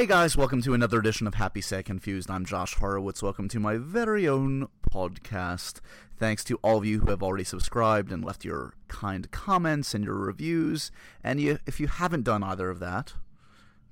Hey guys, welcome to another edition of Happy Sad Confused. I'm Josh Horowitz. Welcome to my very own podcast. Thanks to all of you who have already subscribed and left your kind comments and your reviews. And you, if you haven't done either of that,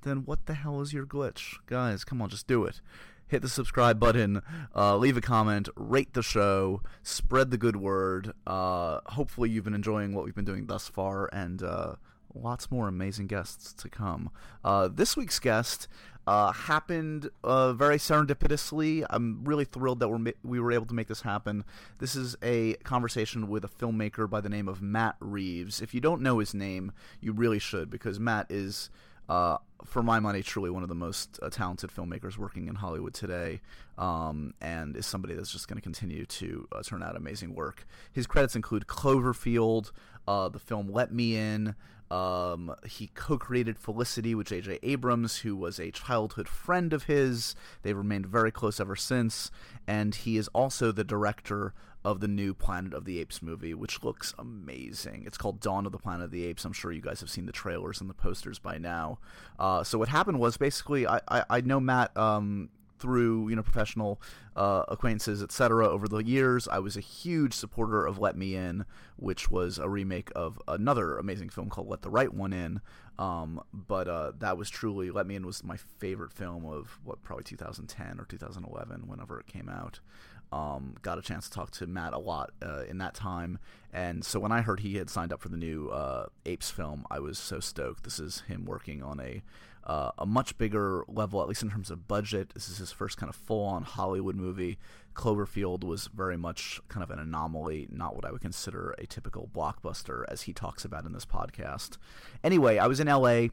then what the hell is your glitch? Guys, come on, just do it. Hit the subscribe button, uh, leave a comment, rate the show, spread the good word. Uh, hopefully, you've been enjoying what we've been doing thus far, and uh, lots more amazing guests to come. Uh, this week's guest uh, happened uh, very serendipitously. I'm really thrilled that we're ma- we were able to make this happen. This is a conversation with a filmmaker by the name of Matt Reeves. If you don't know his name, you really should because Matt is. Uh, for my money, truly one of the most uh, talented filmmakers working in Hollywood today, um, and is somebody that's just going to continue to uh, turn out amazing work. His credits include Cloverfield, the film Let Me In. Um, he co-created Felicity with J.J. Abrams, who was a childhood friend of his. They've remained very close ever since, and he is also the director of the new Planet of the Apes movie, which looks amazing. It's called Dawn of the Planet of the Apes. I'm sure you guys have seen the trailers and the posters by now. Uh, so what happened was basically I, I, I know Matt um, through you know professional uh, acquaintances, etc. Over the years, I was a huge supporter of Let Me In, which was a remake of another amazing film called Let the Right One In. Um, but uh, that was truly Let Me In was my favorite film of what probably 2010 or 2011, whenever it came out. Um, got a chance to talk to Matt a lot uh, in that time, and so when I heard he had signed up for the new uh, Apes film, I was so stoked. This is him working on a uh, a much bigger level, at least in terms of budget. This is his first kind of full on Hollywood movie. Cloverfield was very much kind of an anomaly, not what I would consider a typical blockbuster, as he talks about in this podcast. Anyway, I was in LA.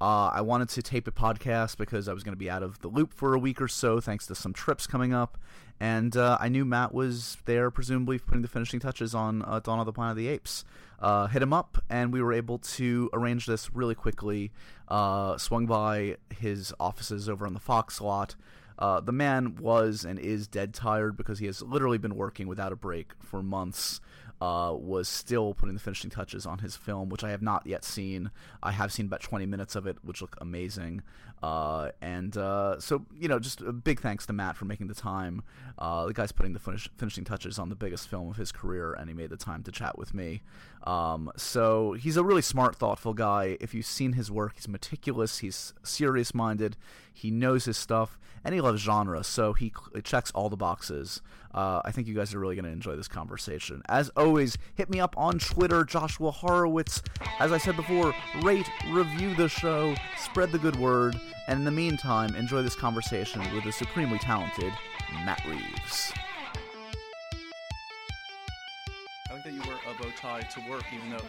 Uh, I wanted to tape a podcast because I was going to be out of the loop for a week or so, thanks to some trips coming up. And uh, I knew Matt was there, presumably putting the finishing touches on uh, Dawn of the Planet of the Apes. Uh, hit him up, and we were able to arrange this really quickly. Uh, swung by his offices over on the Fox lot. Uh, the man was and is dead tired because he has literally been working without a break for months uh, was still putting the finishing touches on his film, which I have not yet seen. I have seen about 20 minutes of it, which look amazing. Uh, and uh, so, you know, just a big thanks to Matt for making the time. Uh, the guy's putting the finish- finishing touches on the biggest film of his career, and he made the time to chat with me. Um, so he's a really smart, thoughtful guy. If you've seen his work, he's meticulous, he's serious minded, he knows his stuff, and he loves genre. So he checks all the boxes. Uh, I think you guys are really going to enjoy this conversation. As always, hit me up on Twitter, Joshua Horowitz. As I said before, rate, review the show, spread the good word, and in the meantime, enjoy this conversation with the supremely talented Matt Reeves. I like that you wear a bow tie to work, even though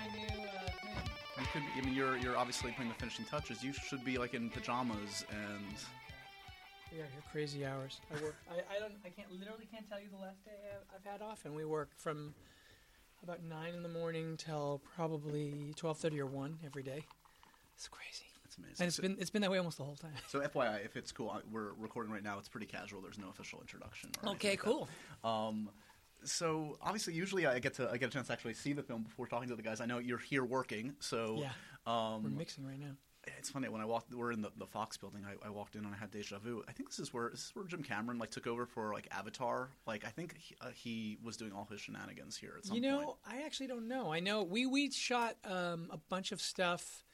you could. I mean, you're you're obviously putting the finishing touches. You should be like in pajamas and. Yeah, your crazy hours. I work. I, I don't. I can't. Literally can't tell you the last day I've, I've had off, and we work from about nine in the morning till probably twelve thirty or one every day. It's crazy. That's amazing. And it's So- been it's been that way almost the whole time. So FYI, if it's cool, I- we're recording right now. It's pretty casual. There's no official introduction. Okay, like cool. Um, so obviously, usually I get to I get a chance to actually see the film before talking to the guys. I know you're here working, so Yeah. Um, We're mixing right now. It's funny when I walked. We're in the, the Fox building. I, I walked in and I had deja vu. I think this is where this is where Jim Cameron like took over for like Avatar. Like I think he, uh, he was doing all his shenanigans here at some You know, point. I actually don't know. I know we we shot um, a bunch of stuff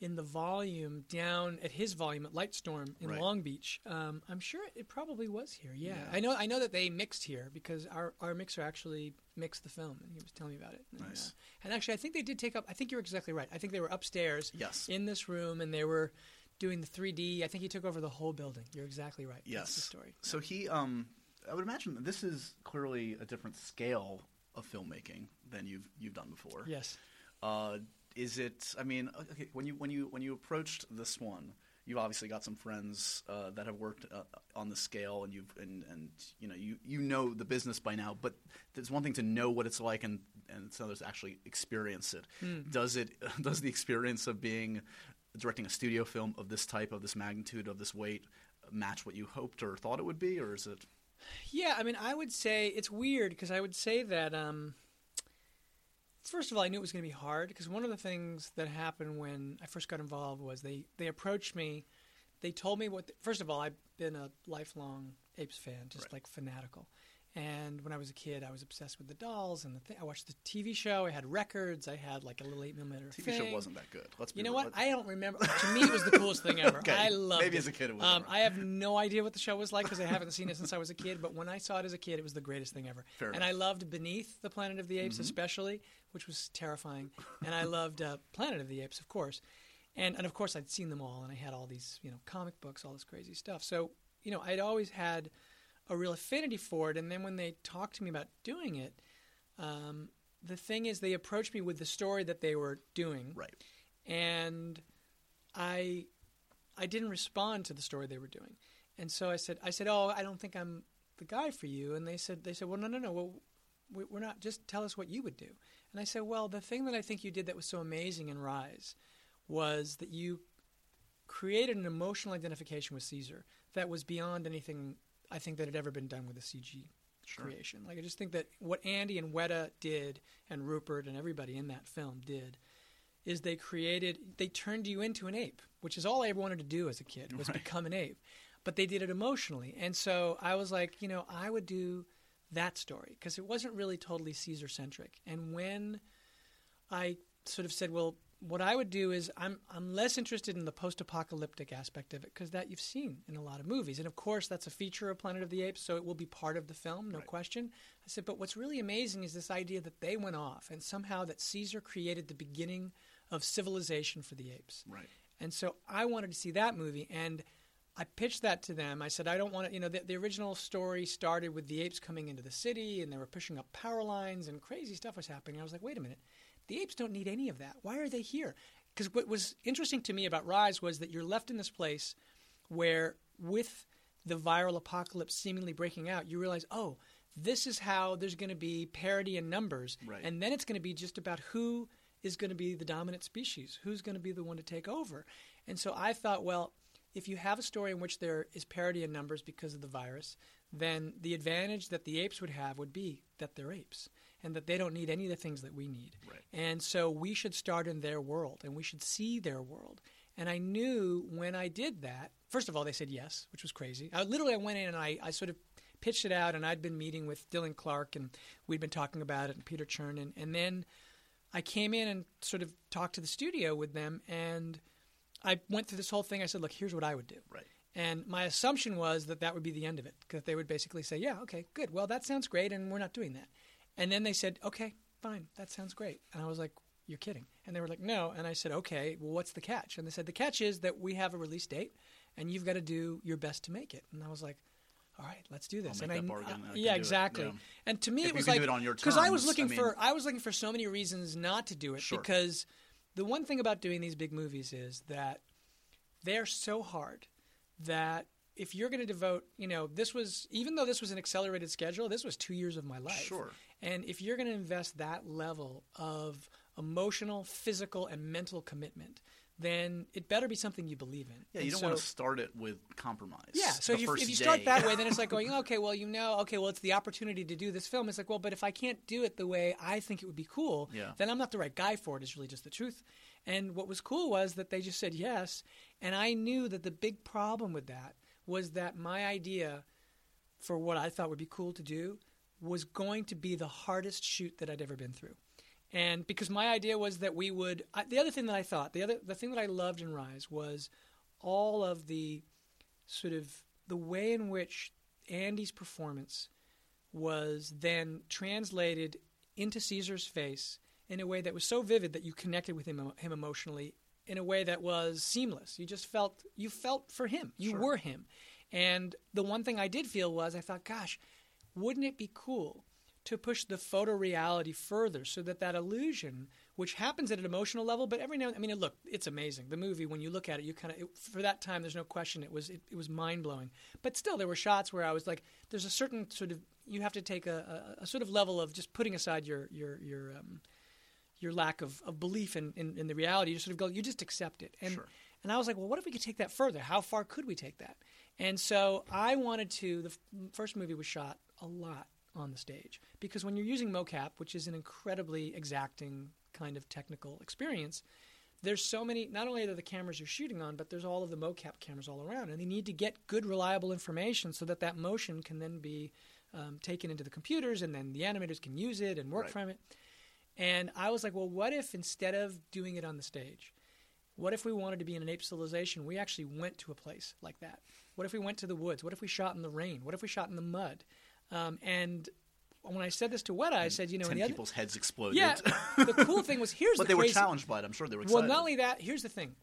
in the volume down at his volume at Lightstorm in Right. Long Beach. Um, I'm sure it probably was here. Yeah. Yeah. I know. I know that they mixed here because our, our mixer actually mixed the film, and he was telling me about it. And, Nice. uh, and actually, I think they did take up. I think you're exactly right. I think they were upstairs Yes. in this room, and they were doing the 3D. I think he took over the whole building. You're exactly right. Yes. That's the story. So he, um, I would imagine that this is clearly a different scale of filmmaking than you've you've done before. Yes. Uh, is it? I mean, okay, when you when you when you approached this one, you've obviously got some friends uh, that have worked uh, on the scale, and you've and, and you know you you know the business by now. But there's one thing to know what it's like, and and it's another to actually experience it. Does it? Does the experience of being directing a studio film of this type, of this magnitude, of this weight, match what you hoped or thought it would be, or is it? Yeah, I mean, I would say it's weird because I would say that. Um, first of all, I knew it was going to be hard because one of the things that happened when I first got involved was they they approached me they told me what. The, first of all, I've been a lifelong Apes fan, just Right. like fanatical. And when I was a kid, I was obsessed with the dolls and the thing. I watched the TV show. I had records. I had like a little eight millimeter. TV thing. show wasn't that good. Let's be You know real. what? I don't remember. to me, it was the coolest thing ever. Okay, I loved maybe it. as a kid it was Um. I have no idea what the show was like because I haven't seen it since I was a kid. But when I saw it as a kid, it was the greatest thing ever. Fair and enough. Mm-hmm. I loved Beneath the Planet of the Apes, especially, which was terrifying. and I loved uh, Planet of the Apes, of course. And and of course, I'd seen them all, and I had all these you know comic books, all this crazy stuff. So you know, I'd always had a real affinity for it. And then when they talked to me about doing it, um, the thing is, they approached me with the story that they were doing. Right. and I I didn't respond to the story they were doing, and so I said I said oh I don't think I'm the guy for you, and they said they said well no no no. Well we- we're not. Just tell us what you would do, and I said well the thing that I think you did that was so amazing in Rise was that you created an emotional identification with Caesar that was beyond anything I think that had ever been done with a CG Sure. creation. Like I just think that what Andy and Weta did, and Rupert and everybody in that film did, is they created they turned you into an ape, which is all I ever wanted to do as a kid was Right. become an ape. But they did it emotionally, and so I was like, you know, I would do that story because it wasn't really totally Caesar centric. And when I sort of said, well, what I would do is I'm I'm less interested in the post-apocalyptic aspect of it because that you've seen in a lot of movies, and of course that's a feature of Planet of the Apes, so it will be part of the film, no Right. question. I said, but what's really amazing is this idea that they went off and somehow that Caesar created the beginning of civilization for the apes. Right. And so I wanted to see that movie, and I pitched that to them. I said, I don't want to, you know, the, the original story started with the apes coming into the city, and they were pushing up power lines, and crazy stuff was happening. I was like, wait a minute, the apes don't need any of that. Why are they here? Because what was interesting to me about Rise was that you're left in this place where, with the viral apocalypse seemingly breaking out, you realize, oh, this is how there's going to be parity in numbers, Right. and then it's going to be just about who is going to be the dominant species, who's going to be the one to take over. And so I thought, well, if you have a story in which there is parity in numbers because of the virus, then the advantage that the apes would have would be that they're apes and that they don't need any of the things that we need. Right. And so we should start in their world and we should see their world. And I knew when I did that, first of all, they said yes, which was crazy. I literally I went in and I, I sort of pitched it out, and I'd been meeting with Dylan Clark, and we'd been talking about it, and Peter Chernin. And then I came in and sort of talked to the studio with them, and I went through this whole thing. I said, look, here's what I would do. Right. And my assumption was that that would be the end of it, because they would basically say, yeah, okay, good. Well, that sounds great, and we're not doing that. And then they said, okay, fine, that sounds great. And I was like, you're kidding. And they were like, no. And I said, okay, well, what's the catch? And they said, the catch is that we have a release date, and you've got to do your best to make it. And I was like, all right, let's do this. and I, bargain. Uh, I can yeah, exactly. Yeah. And to me, If it was like do it on your because I was looking I mean- for I was looking for so many reasons not to do it Sure. because the one thing about doing these big movies is that they're so hard that if you're going to devote, you know, this was even though this was an accelerated schedule, this was two years of my life. Sure. And if you're going to invest that level of emotional, physical, and mental commitment, then it better be something you believe in. Yeah, And you don't so, want to start it with compromise. yeah, so if you, if you start that way, then it's like going, okay, well, you know, okay, well, it's the opportunity to do this film. It's like, well, but if I can't do it the way I think it would be cool, Yeah. then I'm not the right guy for it. Is really just the truth. And what was cool was that they just said yes, and I knew that the big problem with that was that my idea for what I thought would be cool to do was going to be the hardest shoot that I'd ever been through. And because my idea was that we would, I, the other thing that I thought, the other, the thing that I loved in Rise was all of the sort of the way in which Andy's performance was then translated into Caesar's face in a way that was so vivid that you connected with him, him emotionally in a way that was seamless. You just felt you felt for him. You Sure. were him. And the one thing I did feel was I thought, gosh, wouldn't it be cool to push the photo reality further so that that illusion, which happens at an emotional level, but every now and I mean, look, it's amazing. The movie, when you look at it, you kind of for that time, there's no question it was it, it was mind blowing. But still, there were shots where I was like, there's a certain sort of you have to take a, a, a sort of level of just putting aside your your your um, your lack of, of belief in, in, in the reality. You sort of go, you just accept it. And Sure. and I was like, well, what if we could take that further? How far could we take that? And so I wanted to. The f- first movie was shot a lot on the stage because when you're using mocap, which is an incredibly exacting kind of technical experience, there's so many. Not only are the cameras you're shooting on, but there's all of the mocap cameras all around, and they need to get good, reliable information so that that motion can then be um, taken into the computers, and then the animators can use it and work Right. from it. And I was like, well, what if instead of doing it on the stage, what if we wanted to be in an ape civilization? We actually went to a place like that. What if we went to the woods? What if we shot in the rain? What if we shot in the mud? Um, and when I said this to Weta, I said, you know, Ten the other, people's heads exploded. yeah, the cool thing was here's but the they were challenged by it. I'm sure they were excited. well, not only that, here's the thing.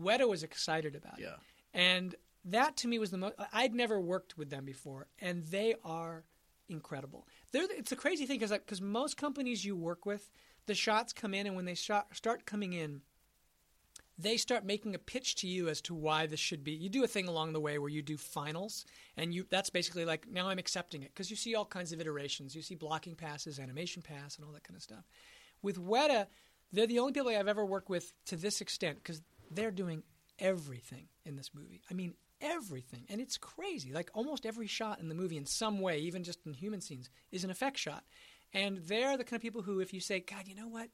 Weta was excited about it. Yeah. And that to me was the most. I'd never worked with them before, and they are incredible. They're, it's a crazy thing because because most companies you work with, the shots come in, and when they shot, start coming in, they start making a pitch to you as to why this should be. You do a thing along the way where you do finals, and you that's basically like now I'm accepting it because you see all kinds of iterations. You see blocking passes, animation pass, and all that kind of stuff. With Weta, they're the only people I've ever worked with to this extent because they're doing everything in this movie. I mean, everything. And it's crazy. Like almost every shot in the movie, in some way, even just in human scenes, is an effect shot. And they're the kind of people who, if you say, God, you know what?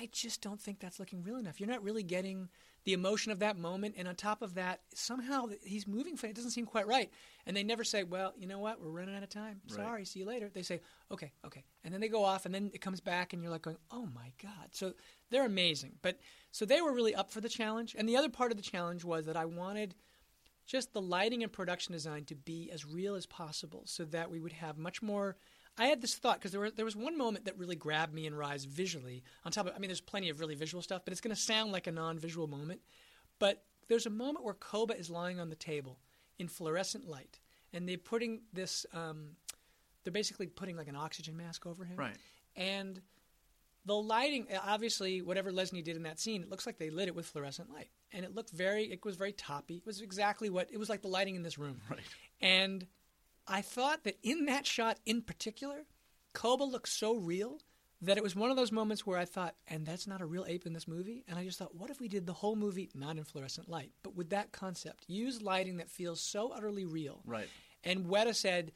I just don't think that's looking real enough. You're not really getting the emotion of that moment. And on top of that, somehow he's moving. It doesn't seem quite right. And they never say, well, you know what? We're running out of time. Right. Sorry. See you later. They say, okay, okay. And then they go off and then it comes back and you're like going, oh my God. So they're amazing. But so they were really up for the challenge. And the other part of the challenge was that I wanted just the lighting and production design to be as real as possible so that we would have much more I had this thought because there, were, there was one moment that really grabbed me and Rise visually. On top of, I mean, there's plenty of really visual stuff, but it's going to sound like a non-visual moment. But there's a moment where Koba is lying on the table in fluorescent light, and they're putting this. Um, they're basically putting like an oxygen mask over him, Right. And the lighting, obviously, whatever Lesnie did in that scene, it looks like they lit it with fluorescent light, and it looked very. It was very toppy. It was exactly what it was like the lighting in this room, Right. and I thought that in that shot in particular, Koba looked so real that it was one of those moments where I thought, and that's not a real ape in this movie. And I just thought, what if we did the whole movie not in fluorescent light, but with that concept? Use lighting that feels so utterly real. Right. And Weta said,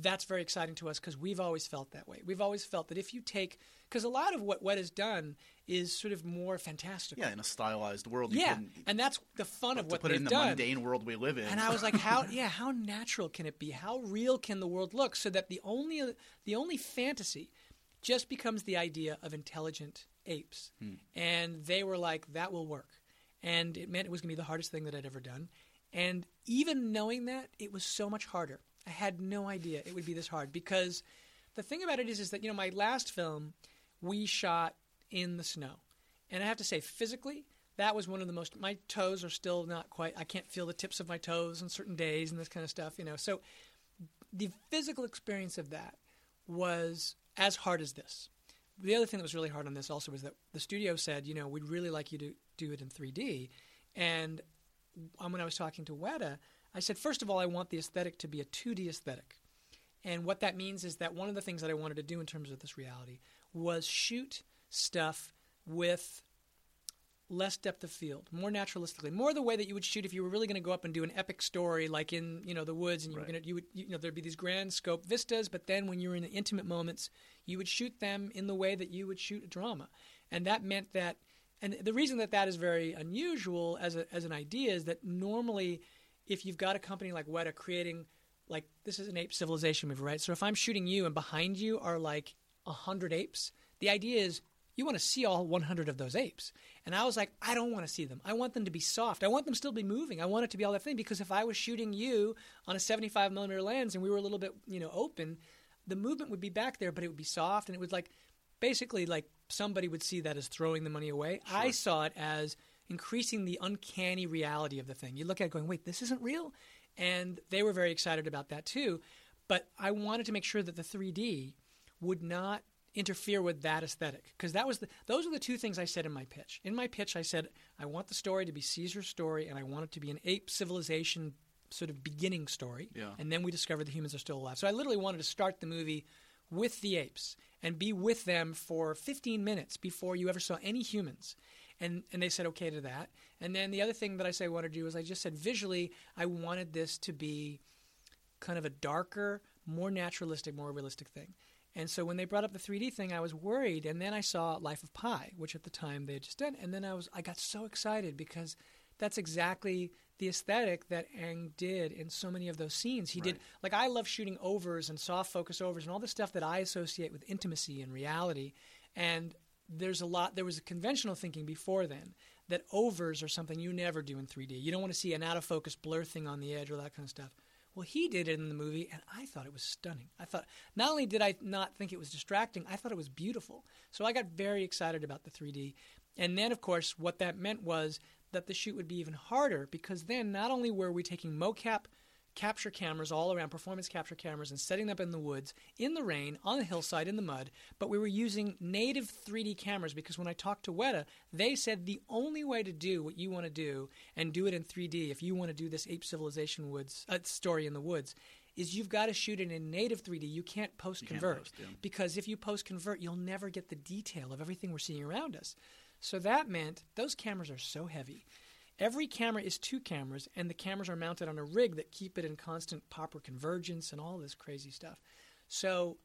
that's very exciting to us because we've always felt that way. We've always felt that if you take, because a lot of what Weta's done is sort of more fantastical. Yeah, in a stylized world. You Yeah, can, and that's the fun of what put they've it in the done. mundane world we live in. And I was like, how yeah, how natural can it be? How real can the world look? So that the only the only fantasy just becomes the idea of intelligent apes. Hmm. And they were like, that will work. And it meant it was going to be the hardest thing that I'd ever done. And even knowing that, it was so much harder. I had no idea it would be this hard because the thing about it is, is that you know my last film we shot in the snow, and I have to say physically that was one of the most. My toes are still not quite. I can't feel the tips of my toes on certain days and this kind of stuff. You know, so the physical experience of that was as hard as this. The other thing that was really hard on this also was that the studio said, you know, we'd really like you to do it in 3D, and when I was talking to Weta, I said, first of all, I want the aesthetic to be a 2D aesthetic. And what that means is that one of the things that I wanted to do in terms of this reality was shoot stuff with less depth of field, more naturalistically, more the way that you would shoot if you were really going to go up and do an epic story, like in you know the woods, and you Right. were going to you would you know there'd be these grand scope vistas, but then when you were in the intimate moments, you would shoot them in the way that you would shoot a drama, and that meant that. And the reason that that is very unusual as a, as an idea is that normally, if you've got a company like Weta creating, like this is an ape civilization movie, right? So if I'm shooting you and behind you are like a hundred apes, the idea is you want to see all 100 of those apes. And I was like, I don't want to see them. I want them to be soft. I want them still to be moving. I want it to be all that thing because if I was shooting you on a 75 millimeter lens and we were a little bit, you know, open, the movement would be back there, but it would be soft and it would like basically like somebody would see that as throwing the money away. I saw it as increasing the uncanny reality of the thing. You look at it going, wait, this isn't real? And they were very excited about that too. But I wanted to make sure that the 3D would not interfere with that aesthetic because that was the, those are the two things I said in my pitch. In my pitch, I said I want the story to be Caesar's story, and I want it to be an ape civilization sort of beginning story. Yeah. And then we discover the humans are still alive. So I literally wanted to start the movie with the apes and be with them for 15 minutes before you ever saw any humans. And, and they said okay to that. And then the other thing that I say I wanted to do is I just said visually, I wanted this to be kind of a darker, more naturalistic, more realistic thing. And so when they brought up the 3D thing, I was worried. And then I saw Life of Pi, which at the time they had just done. And then I was I got so excited because that's exactly the aesthetic that Ang did in so many of those scenes. He did like I love shooting overs and soft focus overs and all the stuff that I associate with intimacy and reality. And there's a lot there was a conventional thinking before then that overs are something you never do in 3D. You don't want to see an out of focus blur thing on the edge or that kind of stuff. Well, he did it in the movie, and I thought it was stunning. I thought not only did I not think it was distracting, I thought it was beautiful. So I got very excited about the 3D. And then, of course, what that meant was that the shoot would be even harder because then not only were we taking mocap capture cameras all around, performance capture cameras, and setting them up in the woods, in the rain, on the hillside, in the mud. But we were using native 3D cameras because when I talked to Weta, they said the only way to do what you want to do and do it in 3D, if you want to do this ape civilization woods uh, story in the woods, is you've got to shoot it in native 3D. You can't post convert yeah. because if you post convert, you'll never get the detail of everything we're seeing around us. So that meant those cameras are so heavy. Every camera is two cameras, and the cameras are mounted on a rig that keep it in constant proper convergence and all this crazy stuff. So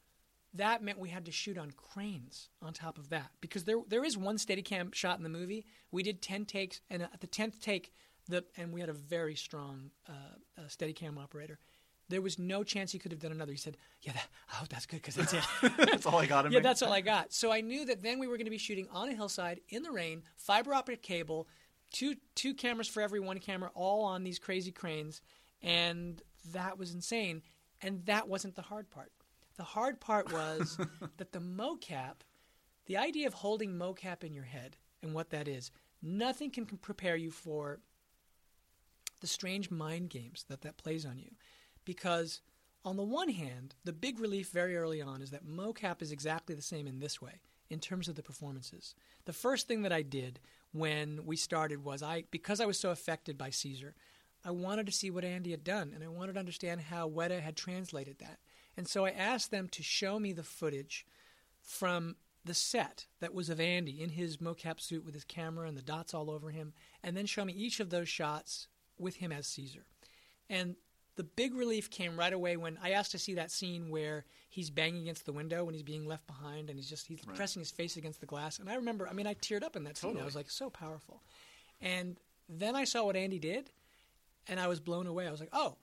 that meant we had to shoot on cranes on top of that because there there is one Steadicam shot in the movie. We did ten takes, and at the tenth take, the and we had a very strong uh, uh, Steadicam operator. There was no chance he could have done another. He said, "Yeah, that, oh, that's good because that's it." That's all I got yeah, that's all I got. So I knew that then we were going to be shooting on a hillside in the rain, fiber optic cable, two two cameras for every one camera, all on these crazy cranes, and that was insane. And that wasn't the hard part. The hard part was that the mocap, the idea of holding mocap in your head and what that is, nothing can prepare you for the strange mind games that that plays on you. Because on the one hand, the big relief very early on is that mocap is exactly the same in this way in terms of the performances. The first thing that I did when we started was I because I was so affected by Caesar, I wanted to see what Andy had done and I wanted to understand how Weta had translated that. And so I asked them to show me the footage from the set that was of Andy in his mocap suit with his camera and the dots all over him, and then show me each of those shots with him as Caesar. And the big relief came right away when I asked to see that scene where he's banging against the window when he's being left behind and he's just he's Right. pressing his face against the glass. And I remember, I mean, I teared up in that scene. I was like, so powerful. And then I saw what Andy did, and I was blown away. I was like, oh,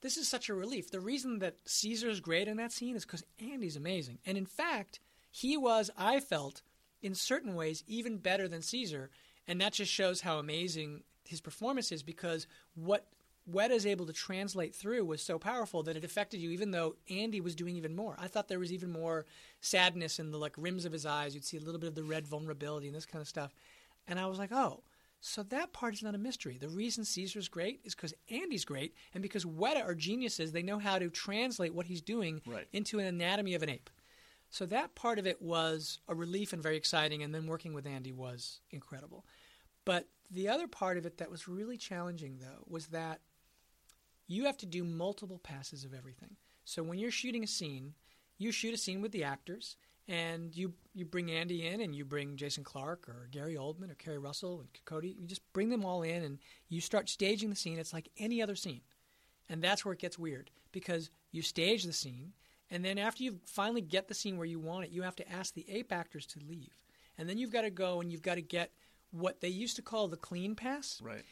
this is such a relief. The reason that Caesar's great in that scene is because Andy's amazing. And in fact, he was, I felt, in certain ways, even better than Caesar. And that just shows how amazing his performance is because what Weta is able to translate through was so powerful that it affected you, even though Andy was doing even more. I thought there was even more sadness in the like rims of his eyes. You'd see a little bit of the red vulnerability and this kind of stuff. And I was like, oh, so that part is not a mystery. The reason Caesar's great is because Andy's great, and because Weta are geniuses. They know how to translate what he's doing Right. into an anatomy of an ape. So that part of it was a relief and very exciting, and then working with Andy was incredible. But the other part of it that was really challenging, though, was that you have to do multiple passes of everything. So when you're shooting a scene, you shoot a scene with the actors, and you you bring Andy in, and you bring Jason Clarke or Gary Oldman or Keri Russell and Cody. You just bring them all in, and you start staging the scene. It's like any other scene, and that's where it gets weird because you stage the scene, and then after you finally get the scene where you want it, you have to ask the ape actors to leave, and then you've got to go and you've got to get what they used to call the clean pass. Right.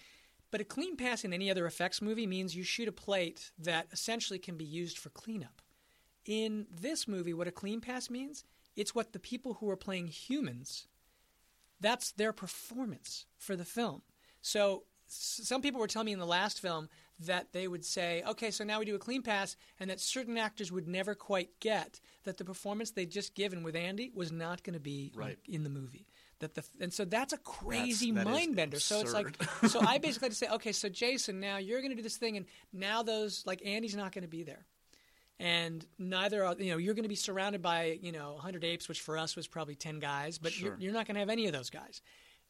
But a clean pass in any other effects movie means you shoot a plate that essentially can be used for cleanup. In this movie, what a clean pass means, it's what the people who are playing humans, that's their performance for the film. So some people were telling me in the last film that they would say, okay, so now we do a clean pass, and that certain actors would never quite get that the performance they'd just given with Andy was not going to be Right. like, in the movie. That the and so that's a crazy that is mind bender. So it's like so I basically had to say, okay, so Jason, now you're going to do this thing, and now those like Andy's not going to be there, and neither are you know you're going to be surrounded by you know 100 apes, which for us was probably 10 guys, but Sure. you're, you're not going to have any of those guys,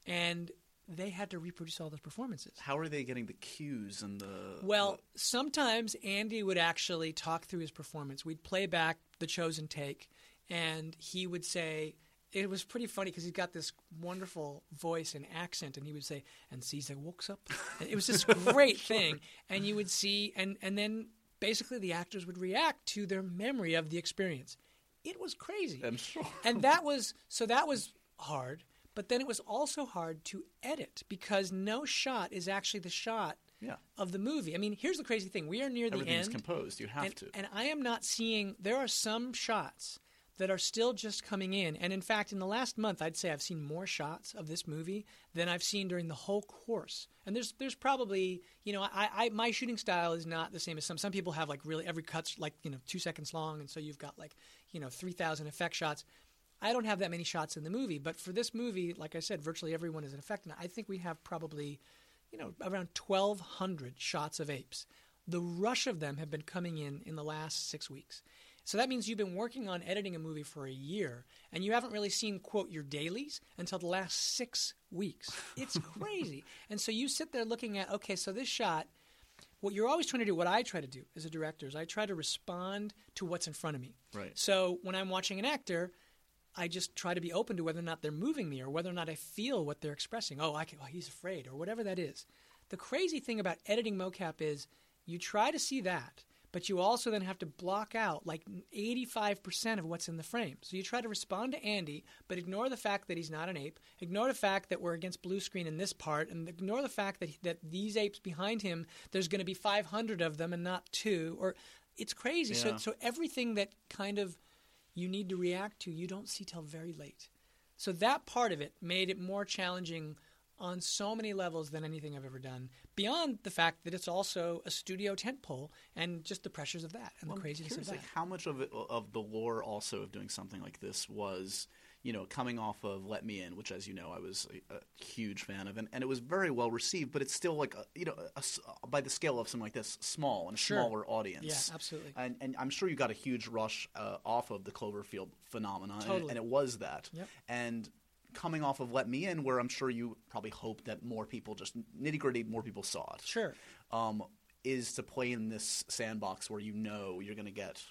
and they had to reproduce all those performances. How are they getting the cues and the Well, sometimes Andy would actually talk through his performance. We'd play back the chosen take, and he would say, it was pretty funny because he's got this wonderful voice and accent, and he would say, "And Caesar walks up." And it was this great thing, and you would see, and and then basically the actors would react to their memory of the experience. it was crazy. I'm sure. and that was so that was hard. But then it was also hard to edit because no shot is actually the shot Yeah. of the movie. I mean, here's the crazy thing: we are near the Everything's end, composed. You have and, to. and I am not seeing. There are some shots that are still just coming in, and in fact, in the last month, I'd say I've seen more shots of this movie than I've seen during the whole course. And there's there's probably you know I, I my shooting style is not the same as some. Some people have like really every cut's like you know two seconds long, and so you've got like you know three thousand effect shots. I don't have that many shots in the movie, but for this movie, like I said, virtually everyone is an effect, and I think we have probably, you know, around 1,200 shots of apes. The rush of them have been coming in in the last six weeks. So that means you've been working on editing a movie for a year, and you haven't really seen, quote, your dailies until the last six weeks. It's crazy. and so you sit there looking at, okay, so this shot, what you're always trying to do, what I try to do as a director, is I try to respond to what's in front of me. Right. So when I'm watching an actor, I just try to be open to whether or not they're moving me or whether or not I feel what they're expressing. Oh, I can, oh, he's afraid or whatever that is. The crazy thing about editing mocap is you try to see that, but you also then have to block out like 85% of what's in the frame. So you try to respond to Andy, but ignore the fact that he's not an ape, ignore the fact that we're against blue screen in this part, and ignore the fact that, that these apes behind him, there's going to be 500 of them and not two. Or it's crazy. So, so everything that kind of you need to react to, you don't see till very late. So that part of it made it more challenging on so many levels than anything I've ever done. Beyond the fact that it's also a studio tentpole and just the pressures of that and Well, the craziness of that. Like how much of it, of the lore also of doing something like this was, you know, coming off of Let Me In, which, as you know, I was a, a huge fan of, and, and it was very well received. But it's still like, a, you know, a by the scale of something like this, small and a Sure. smaller audience. Yeah, absolutely. And, and I'm sure you got a huge rush uh, off of the Cloverfield phenomenon, and, Totally. and it was that. Yep. And coming off of Let Me In, where I'm sure you probably hope that more people, just nitty gritty, more people saw it Sure. um, is to play in this sandbox where you know you're going to get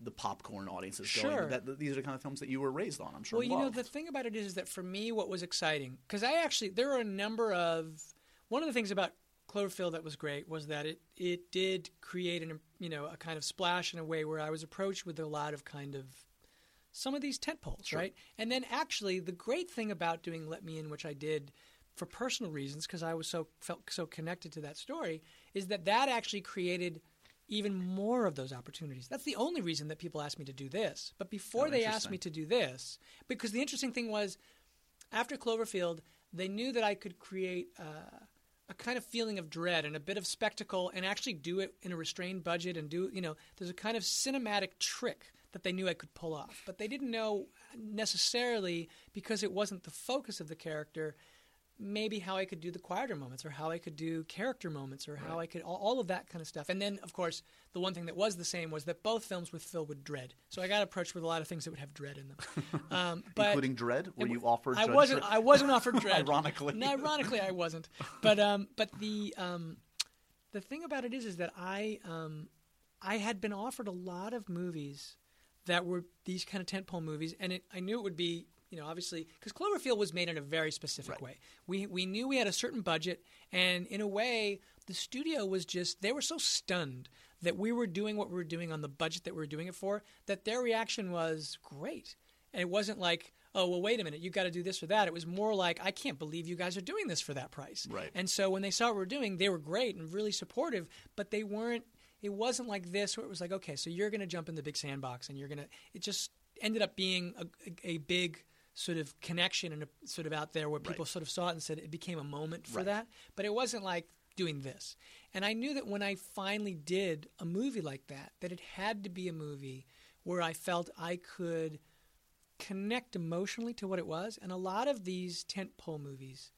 the popcorn audiences Sure. going. That, that these are the kind of films that you were raised on. I'm sure. Well, you know, the thing about it is that for me, what was exciting, because I actually, there are a number of, one of the things about Cloverfield that was great was that it, it did create an, you know, a kind of splash in a way where I was approached with a lot of kind of some of these tent poles, Sure. right? And then actually, the great thing about doing Let Me In, which I did for personal reasons, because I was so felt so connected to that story, is that that actually created even more of those opportunities. That's the only reason that people asked me to do this. But before Oh, they asked me to do this, because the interesting thing was, after Cloverfield, they knew that I could create uh, a kind of feeling of dread and a bit of spectacle, and actually do it in a restrained budget and do you know there's a kind of cinematic trick that they knew I could pull off, but they didn't know necessarily because it wasn't the focus of the character. Maybe how I could do the quieter moments, or how I could do character moments, or how I could all, all of that kind of stuff. And then, of course, the one thing that was the same was that both films were filled with dread. So I got approached with a lot of things that would have dread in them. Um, but including Dread. Were you offered? I wasn't. I wasn't offered dread. Ironically. no, ironically, I wasn't. But um, but the um, the thing about it is, is that I um, I had been offered a lot of movies that were these kind of tentpole movies, and it, I knew it would be. You know, obviously, because Cloverfield was made in a very specific Right. way. We we knew we had a certain budget, and in a way, the studio was just they were so stunned that we were doing what we were doing on the budget that we were doing it for that their reaction was great. And it wasn't like, oh, well, wait a minute, you've got to do this or that. It was more like, I can't believe you guys are doing this for that price. Right. And so when they saw what we were doing, they were great and really supportive, but they weren't, it wasn't like this where it was like, okay, so you're going to jump in the big sandbox and you're going to, it just ended up being a, a, a big sort of connection and a, sort of out there where people Right. sort of saw it and said it became a moment for Right. that. But it wasn't like doing this. And I knew that when I finally did a movie like that, that it had to be a movie where I felt I could connect emotionally to what it was. And a lot of these tentpole movies,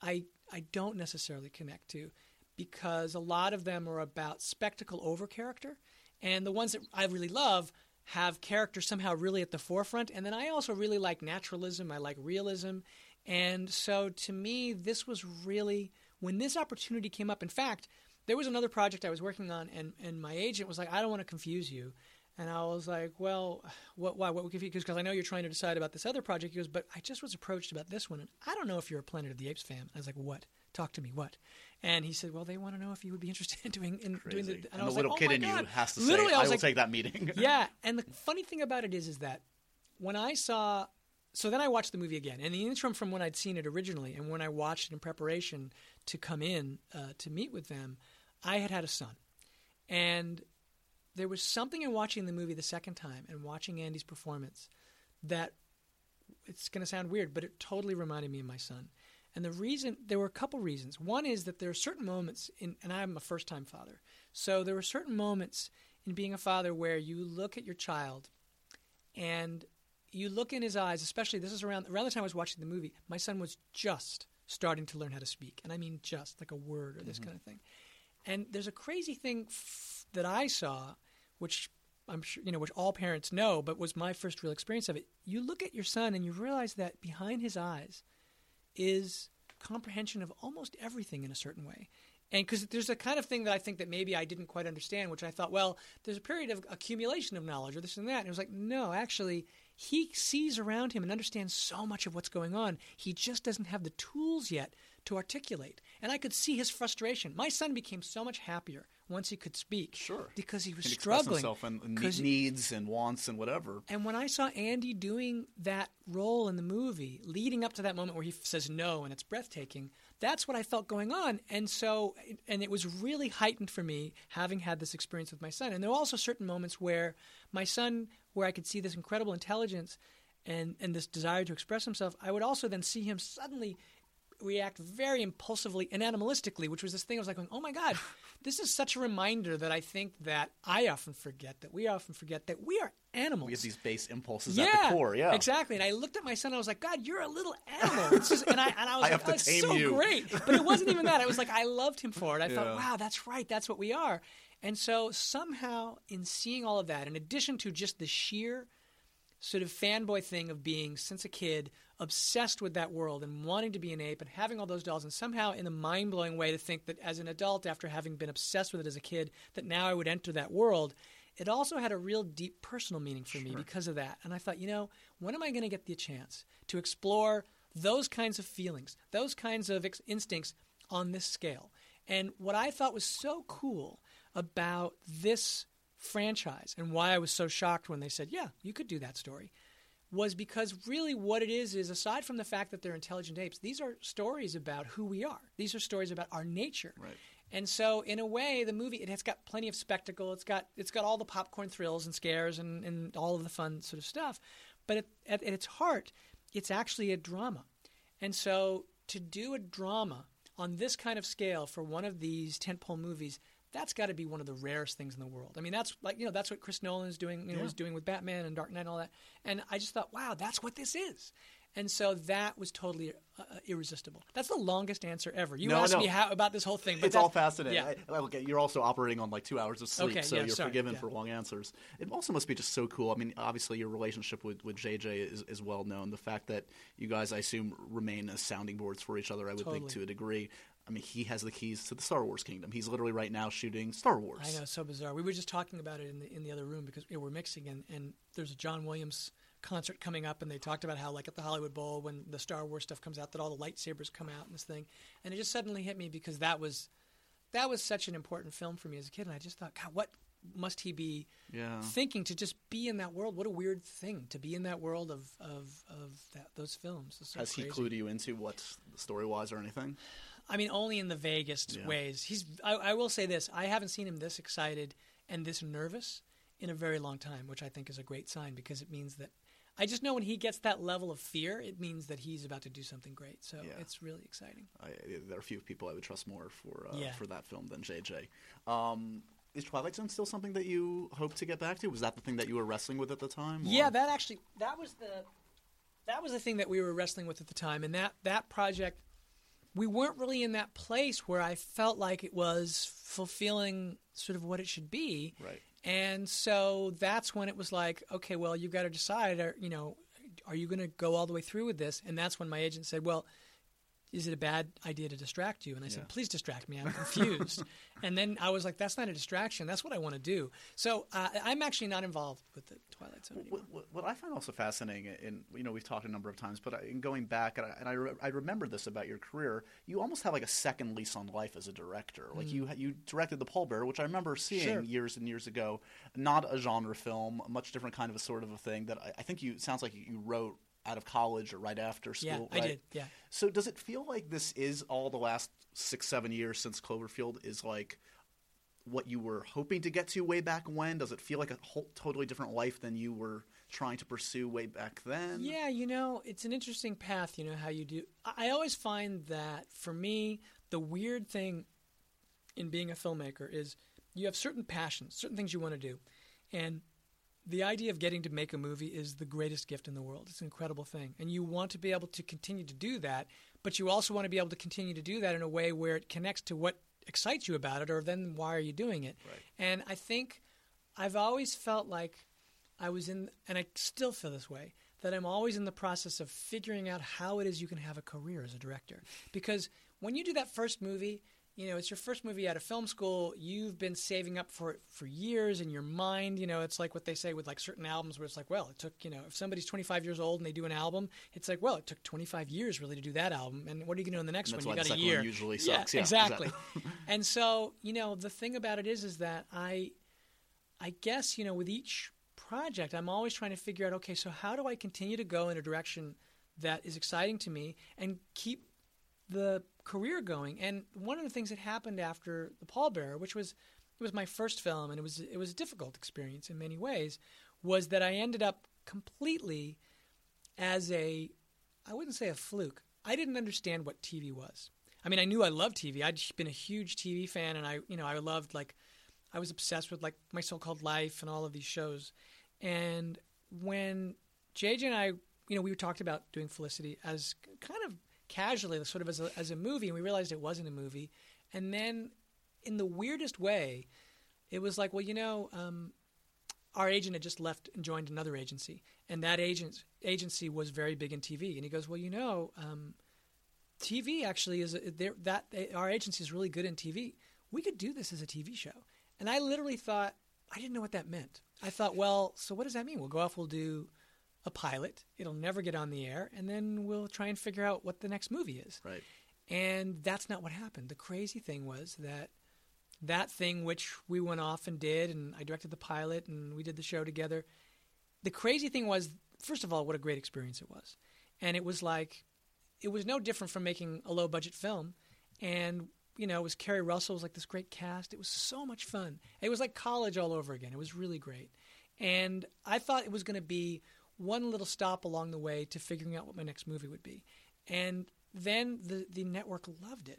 I I don't necessarily connect to because a lot of them are about spectacle over character, and the ones that I really love have character somehow really at the forefront. And then I also really like naturalism. I like realism, and so to me, this was really when this opportunity came up. In fact, there was another project I was working on, and and my agent was like, "I don't want to confuse you." And I was like, well, what, why, what would confuse? Because I know you're trying to decide about this other project. He goes, but I just was approached about this one, and I don't know if you're a Planet of the Apes fan. I was like, what? Talk to me. What? And he said, well, they want to know if you would be interested in doing in doing the. And, I the was little like, kid oh in God. you has to Literally, say, I "I, will like, take that meeting." yeah, and the funny thing about it is, is that when I saw, so then I watched the movie again, and the interim from when I'd seen it originally and when I watched it in preparation to come in uh, to meet with them, I had had a son, and there was something in watching the movie the second time and watching Andy's performance that it's going to sound weird, but it totally reminded me of my son. And the reason there were a couple reasons. One is that there are certain moments in, and I'm a first-time father, so there were certain moments in being a father where you look at your child, and you look in his eyes. Especially this is around around the time I was watching the movie. My son was just starting to learn how to speak, and I mean just like a word or this mm-hmm. kind of thing. And there's a crazy thing f- that I saw, which I'm sure you know, which all parents know, but was my first real experience of it. You look at your son and you realize that behind his eyes is comprehension of almost everything in a certain way. And because there's a kind of thing that I think that maybe I didn't quite understand, which I thought, well, there's a period of accumulation of knowledge or this and that. And it was like, no, actually, he sees around him and understands so much of what's going on. He just doesn't have the tools yet to articulate. And I could see his frustration. My son became so much happier once he could speak. Sure. Because he was express struggling. himself and, and needs and wants and whatever. and when I saw Andy doing that role in the movie, leading up to that moment where he says no and it's breathtaking, that's what I felt going on. And so, and it was really heightened for me having had this experience with my son. And there were also certain moments where my son, where I could see this incredible intelligence and, and this desire to express himself, I would also then see him suddenly react very impulsively and animalistically, which was this thing I was like going, oh my God, this is such a reminder that I think that I often forget, that we often forget that we are animals. We have these base impulses yeah, at the core. Yeah, exactly. And I looked at my son, and I was like, God, you're a little animal. It's just, and I and I was I like, oh, it's so you. great. But it wasn't even that. I was like I loved him for it. I Yeah. thought, wow, that's right. That's what we are. And so somehow, in seeing all of that, in addition to just the sheer sort of fanboy thing of being since a kid obsessed with that world and wanting to be an ape and having all those dolls and somehow in a mind-blowing way to think that as an adult after having been obsessed with it as a kid that now I would enter that world it also had a real deep personal meaning for me because of that. And I thought you know when am I going to get the chance to explore those kinds of feelings those kinds of ex- instincts on this scale? And what I thought was so cool about this franchise and why I was so shocked when they said, yeah, you could do that story, was because really what it is is aside from the fact that they're intelligent apes, these are stories about who we are. These are stories about our nature. Right. And so in a way the movie it has got plenty of spectacle. It's got it's got all the popcorn thrills and scares and, and all of the fun sort of stuff. But at, at, at its heart, it's actually a drama. And so to do a drama on this kind of scale for one of these tentpole movies, that's got to be one of the rarest things in the world. I mean, that's like you know that's what Chris Nolan is doing. You know, Yeah. was doing with Batman and Dark Knight and all that. And I just thought, wow, that's what this is. And so that was totally uh, uh, irresistible. That's the longest answer ever. You No, asked no. me how about this whole thing, but it's all fascinating. Yeah. I, at, you're also operating on like two hours of sleep, Okay, so yeah, you're sorry, forgiven yeah. for long answers. It also must be just so cool. I mean, obviously your relationship with, with JJ is, is well known. The fact that you guys, I assume, remain as sounding boards for each other, I would think to a degree. I mean, he has the keys to the Star Wars kingdom. He's literally right now shooting Star Wars. I know, so bizarre. We were just talking about it in the in the other room because you know, we're mixing, and, and there's a John Williams concert coming up, and they talked about how, like at the Hollywood Bowl, when the Star Wars stuff comes out, that all the lightsabers come out and this thing, and it just suddenly hit me because that was that was such an important film for me as a kid, and I just thought, God, what must he be Yeah. thinking to just be in that world? What a weird thing to be in that world of of of that, those films. So Has he clued you into what story wise or anything? I mean, only in the vaguest Yeah. ways. He's. I, I will say this: I haven't seen him this excited and this nervous in a very long time, which I think is a great sign because it means that I just know when he gets that level of fear, it means that he's about to do something great. So Yeah. it's really exciting. I, there are few people I would trust more for uh, Yeah. for that film than JJ. Um, is Twilight Zone still something that you hope to get back to? Was that the thing that you were wrestling with at the time? or- Yeah, that actually that was the that was the thing that we were wrestling with at the time, and that that project we weren't really in that place where I felt like it was fulfilling sort of what it should be. Right. And so that's when it was like, okay, well, you've got to decide, are, you know, are you going to go all the way through with this? And that's when my agent said, well, is it a bad idea to distract you? And I Yeah. said, please distract me. I'm confused. and then I was like, that's not a distraction. That's what I want to do. So uh, I'm actually not involved with the Twilight Zone anymore. What, what, I find also fascinating, and you know, we've talked a number of times, but I, in going back, and, I, and I, re- I remember this about your career, you almost have like a second lease on life as a director. Like you, you directed The Pallbearer, which I remember seeing Mm. Sure. years and years ago. Not a genre film, a much different kind of a sort of a thing that I, I think you sounds like you wrote out of college or right after school. yeah, school. I right? did. Yeah. So does it feel like this is all the last six, seven years since Cloverfield is like what you were hoping to get to way back when? Does it feel like a whole totally different life than you were trying to pursue way back then? Yeah, you know, it's an interesting path, you know, how you do. I always find that for me, the weird thing in being a filmmaker is you have certain passions, certain things you want to do. And the idea of getting to make a movie is the greatest gift in the world. It's an incredible thing. And you want to be able to continue to do that, but you also want to be able to continue to do that in a way where it connects to what excites you about it, or then why are you doing it? Right. And I think I've always felt like I was in, and I still feel this way, that I'm always in the process of figuring out how it is you can have a career as a director. Because when you do that first movie, you know, it's your first movie out of film school. You've been saving up for it for years in your mind. You know, it's like what they say with like certain albums where it's like, well, it took, you know, if somebody's 25 years old and they do an album, it's like, well, it took 25 years really to do that album. And what are you going to do in the next one? You got a year. one usually sucks. Yeah, exactly. and so, you know, the thing about it is, is that I, I guess, you know, with each project, I'm always trying to figure out, okay, so how do I continue to go in a direction that is exciting to me and keep the career going? And one of the things that happened after The Pallbearer, which was it was my first film and it was it was a difficult experience in many ways, was that I ended up completely as a I wouldn't say a fluke. I didn't understand what TV was. I mean, I knew I loved TV. I'd been a huge TV fan, and I, you know, I loved like, I was obsessed with like My So-Called Life and all of these shows. And when JJ and I, you know, we talked about doing Felicity as kind of casually, sort of as a, as a movie, and we realized it wasn't a movie. And then, in the weirdest way, it was like, well, you know, um, our agent had just left and joined another agency, and that agent agency was very big in TV. And he goes, "Well, you know, um, TV actually is there- that our agency is really good in TV. We could do this as a TV show." And I literally thought, I didn't know what that meant. I thought, well, so what does that mean? We'll go off, we'll do a pilot. It'll never get on the air, and then we'll try and figure out what the next movie is. Right. And that's not what happened. The crazy thing was that that thing which we went off and did, and I directed the pilot and we did the show together. The crazy thing was, first of all, what a great experience it was. And it was like, it was no different from making a low budget film. And, you know, it was Keri Russell, it was like this great cast. It was so much fun. It was like college all over again. It was really great. And I thought it was going to be one little stop along the way to figuring out what my next movie would be. And then the, the network loved it.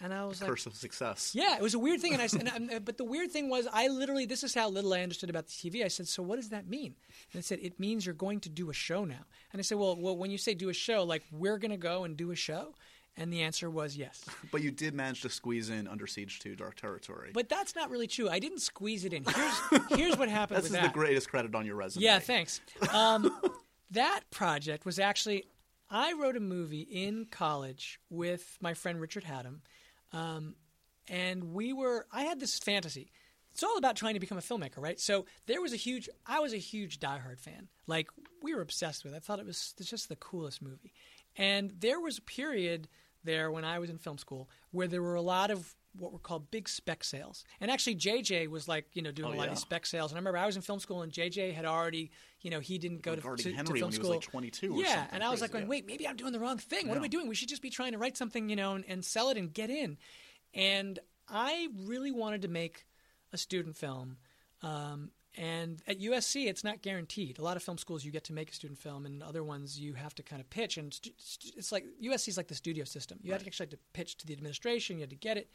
And I was like, Curse of success. yeah, it was a weird thing, and I said, and I, uh, but the weird thing was, I literally, this is how little I understood about the TV. I said, so what does that mean? And it said, it means you're going to do a show now. And I said, well, well, when you say do a show, like we're going to go and do a show, and the answer was yes. But you did manage to squeeze in Under Siege 2 Dark Territory. But that's not really true. I didn't squeeze it in. Here's here's what happened this is that. the greatest credit on your resume. Yeah, thanks. Um, that project was actually I wrote a movie in college with my friend Richard Hatem, um, and we were. I had this fantasy. It's all about trying to become a filmmaker, right? So there was a huge. I was a huge Die Hard fan. Like we were obsessed with. it. I thought it was it's just the coolest movie. And there was a period there when I was in film school where there were a lot of what were called big spec sales. And actually, JJ was like, you know, doing Oh, a lot yeah. of these spec sales. And I remember I was in film school and JJ had already, you know, he didn't go to, Regarding to, to Henry film when he was school. like 22 or yeah, and I was like, going, yeah. wait, maybe I'm doing the wrong thing. What am I Yeah. doing? We should just be trying to write something, you know, and, and sell it and get in. And I really wanted to make a student film. Um, and at USC, it's not guaranteed. A lot of film schools, you get to make a student film, and other ones you have to kind of pitch. And stu- stu- it's like USC is like the studio system. You had to actually have to pitch to the administration. You had to get it.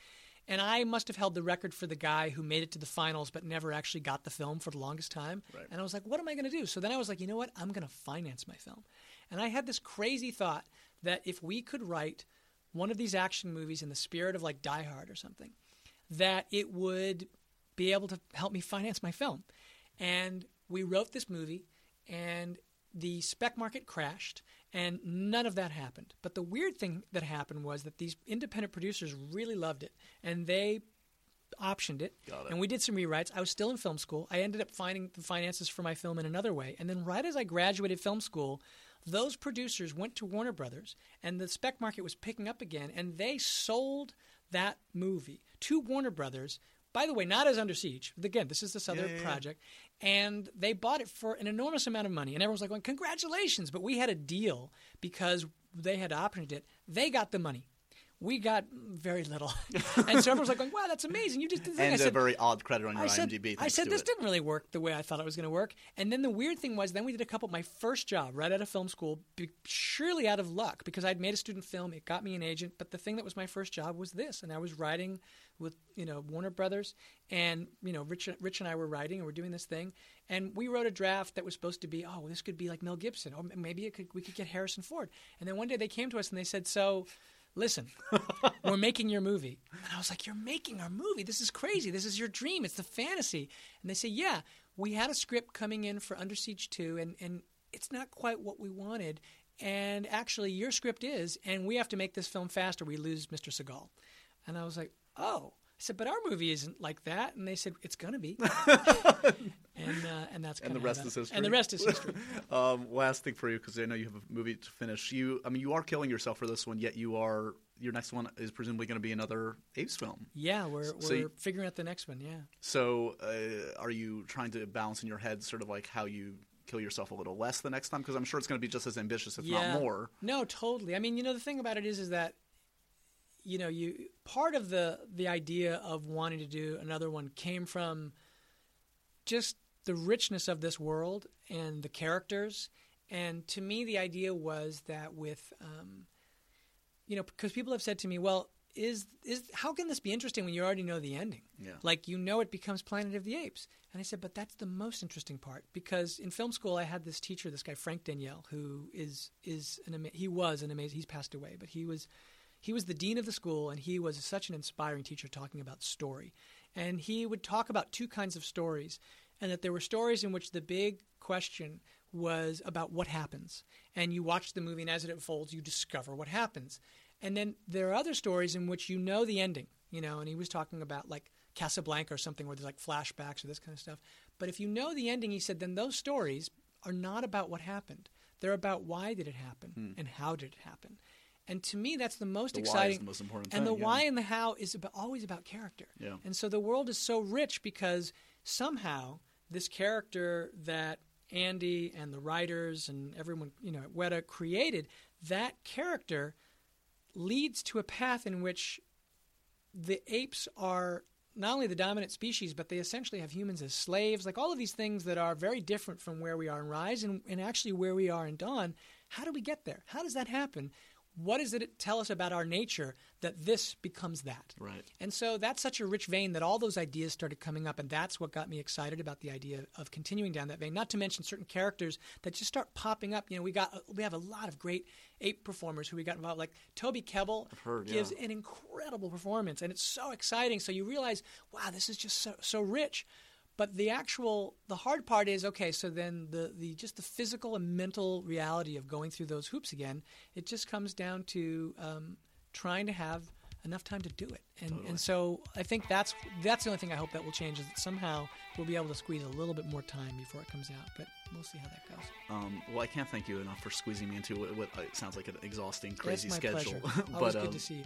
And I must have held the record for the guy who made it to the finals but never actually got the film for the longest time. Right. And I was like, what am I going to do? So then I was like, you know what? I'm going to finance my film. And I had this crazy thought that if we could write one of these action movies in the spirit of like Die Hard or something, that it would be able to help me finance my film. And we wrote this movie, and the spec market crashed and none of that happened. But the weird thing that happened was that these independent producers really loved it and they optioned it, Got it. and we did some rewrites. I was still in film school. I ended up finding the finances for my film in another way. And then right as I graduated film school, those producers went to Warner Brothers and the spec market was picking up again and they sold that movie to Warner Brothers. By the way, not as Under Siege. Again, this is this other yeah, yeah. project. And they bought it for an enormous amount of money. And everyone was like, going, Congratulations. But we had a deal because they had optioned it. They got the money. We got very little. and so everyone was like, going, Wow, that's amazing. You just did the thing. And I a said, very odd credit on your I said, IMDb. I said this it. didn't really work the way I thought it was going to work. And then the weird thing was, then we did a couple. My first job right out of film school, be, surely out of luck because I'd made a student film. It got me an agent. But the thing that was my first job was this, and I was writing with you know Warner Brothers, and you know Rich, Rich and I were writing, and we're doing this thing, and we wrote a draft that was supposed to be, oh, this could be like Mel Gibson, or maybe it could, we could get Harrison Ford. And then one day they came to us and they said, so listen, we're making your movie. And I was like, you're making our movie? This is crazy. This is your dream. It's the fantasy. And they say, yeah, we had a script coming in for Under Siege 2, and, and it's not quite what we wanted. And actually, your script is, and we have to make this film faster. We lose Mr. Seagal. And I was like, oh. I said, but our movie isn't like that. And they said, it's going to be. and, uh, and that's And the rest is history. And the rest is history. Um, last thing for you, because I know you have a movie to finish. You, I mean, you are killing yourself for this one, yet you are. Your next one is presumably going to be another Apes film. yeah, we're, So we're you- figuring out the next one. Yeah. So, uh, are you trying to balance in your head sort of like how you kill yourself a little less the next time? Because I'm sure it's going to be just as ambitious, if yeah. not more. No, totally. I mean, you know, the thing about it is, is that you know, you part of the the idea of wanting to do another one came from just the richness of this world and the characters. And to me, the idea was that with, um, you know, because people have said to me, well, is is how can this be interesting when you already know the ending? Yeah. Like you know it becomes Planet of the Apes. And I said, but that's the most interesting part because in film school I had this teacher, this guy Frank Daniel, who is is an ama- he was an amazing. He's passed away, but he was he was the dean of the school and he was such an inspiring teacher talking about story. And he would talk about two kinds of stories, and that there were stories in which the big question was about what happens. And you watch the movie, and as it unfolds, you discover what happens. And then there are other stories in which you know the ending, you know, and he was talking about like Casablanca or something where there's like flashbacks or this kind of stuff. But if you know the ending, he said, then those stories are not about what happened. They're about why did it happen hmm. and how did it happen. And to me, that's the most. The why is exciting. the most important and thing, the yeah. why and the how is about, always about character. Yeah. And so the world is so rich because somehow this character that Andy and the writers and everyone, you know, at Weta created, that character leads to a path in which the apes are not only the dominant species, but they essentially have humans as slaves. Like all of these things that are very different from where we are in Rise and, and actually where we are in Dawn. How do we get there? How does that happen? What does it tell us about our nature that this becomes that? Right. And so that's such a rich vein that all those ideas started coming up, and that's what got me excited about the idea of continuing down that vein. Not to mention certain characters that just start popping up. You know, we got we have a lot of great ape performers who we got involved. Like Toby Kebbell heard, gives yeah. an incredible performance, and it's so exciting. So you realize, wow, this is just so so rich. But the actual the hard part is okay. So then the the just the physical and mental reality of going through those hoops again. It just comes down to um, trying to have enough time to do it. And and so I think that's that's the only thing I hope that will change is that somehow we'll be able to squeeze a little bit more time before it comes out. But we'll see how that goes. Um, well, I can't thank you enough for squeezing me into what, what uh, sounds like an exhausting, crazy schedule. pleasure. but Always um, good to see you.